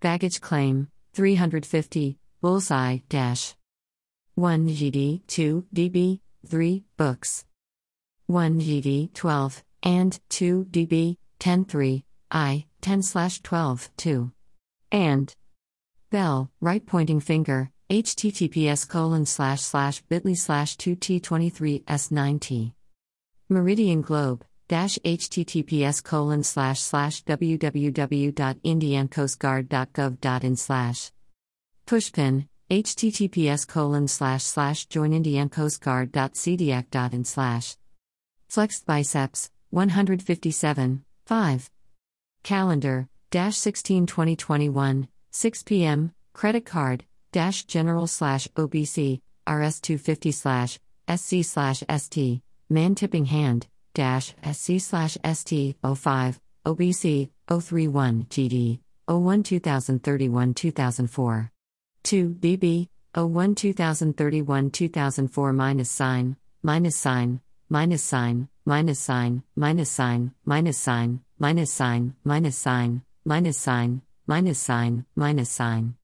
Baggage claim 350, bullseye dash. 1 GD 2 DB 3 books. 1 GD 12 and 2 DB 10 3 I 10 slash 12 2. And Bell, right pointing finger, https colon slash slash bit.ly slash 2t23s9t. Meridian Globe, https colon slash slash www.indianacoastguard.gov.in slash. Pushpin, https colon slash slash slash. Flexed biceps, 157, 5. Calendar, dash 16 2021, 6 p.m., credit card, dash general slash OBC, RS 250 slash, SC slash ST, man tipping hand, SC slash ST 05, OBC 031 GD, 01 2031 2004. 2 BB, 01 2031 2004 minus sign, minus sign, minus sign, minus sign, minus sign, minus sign, minus sign, minus sign, minus sign, minus sign, minus sign.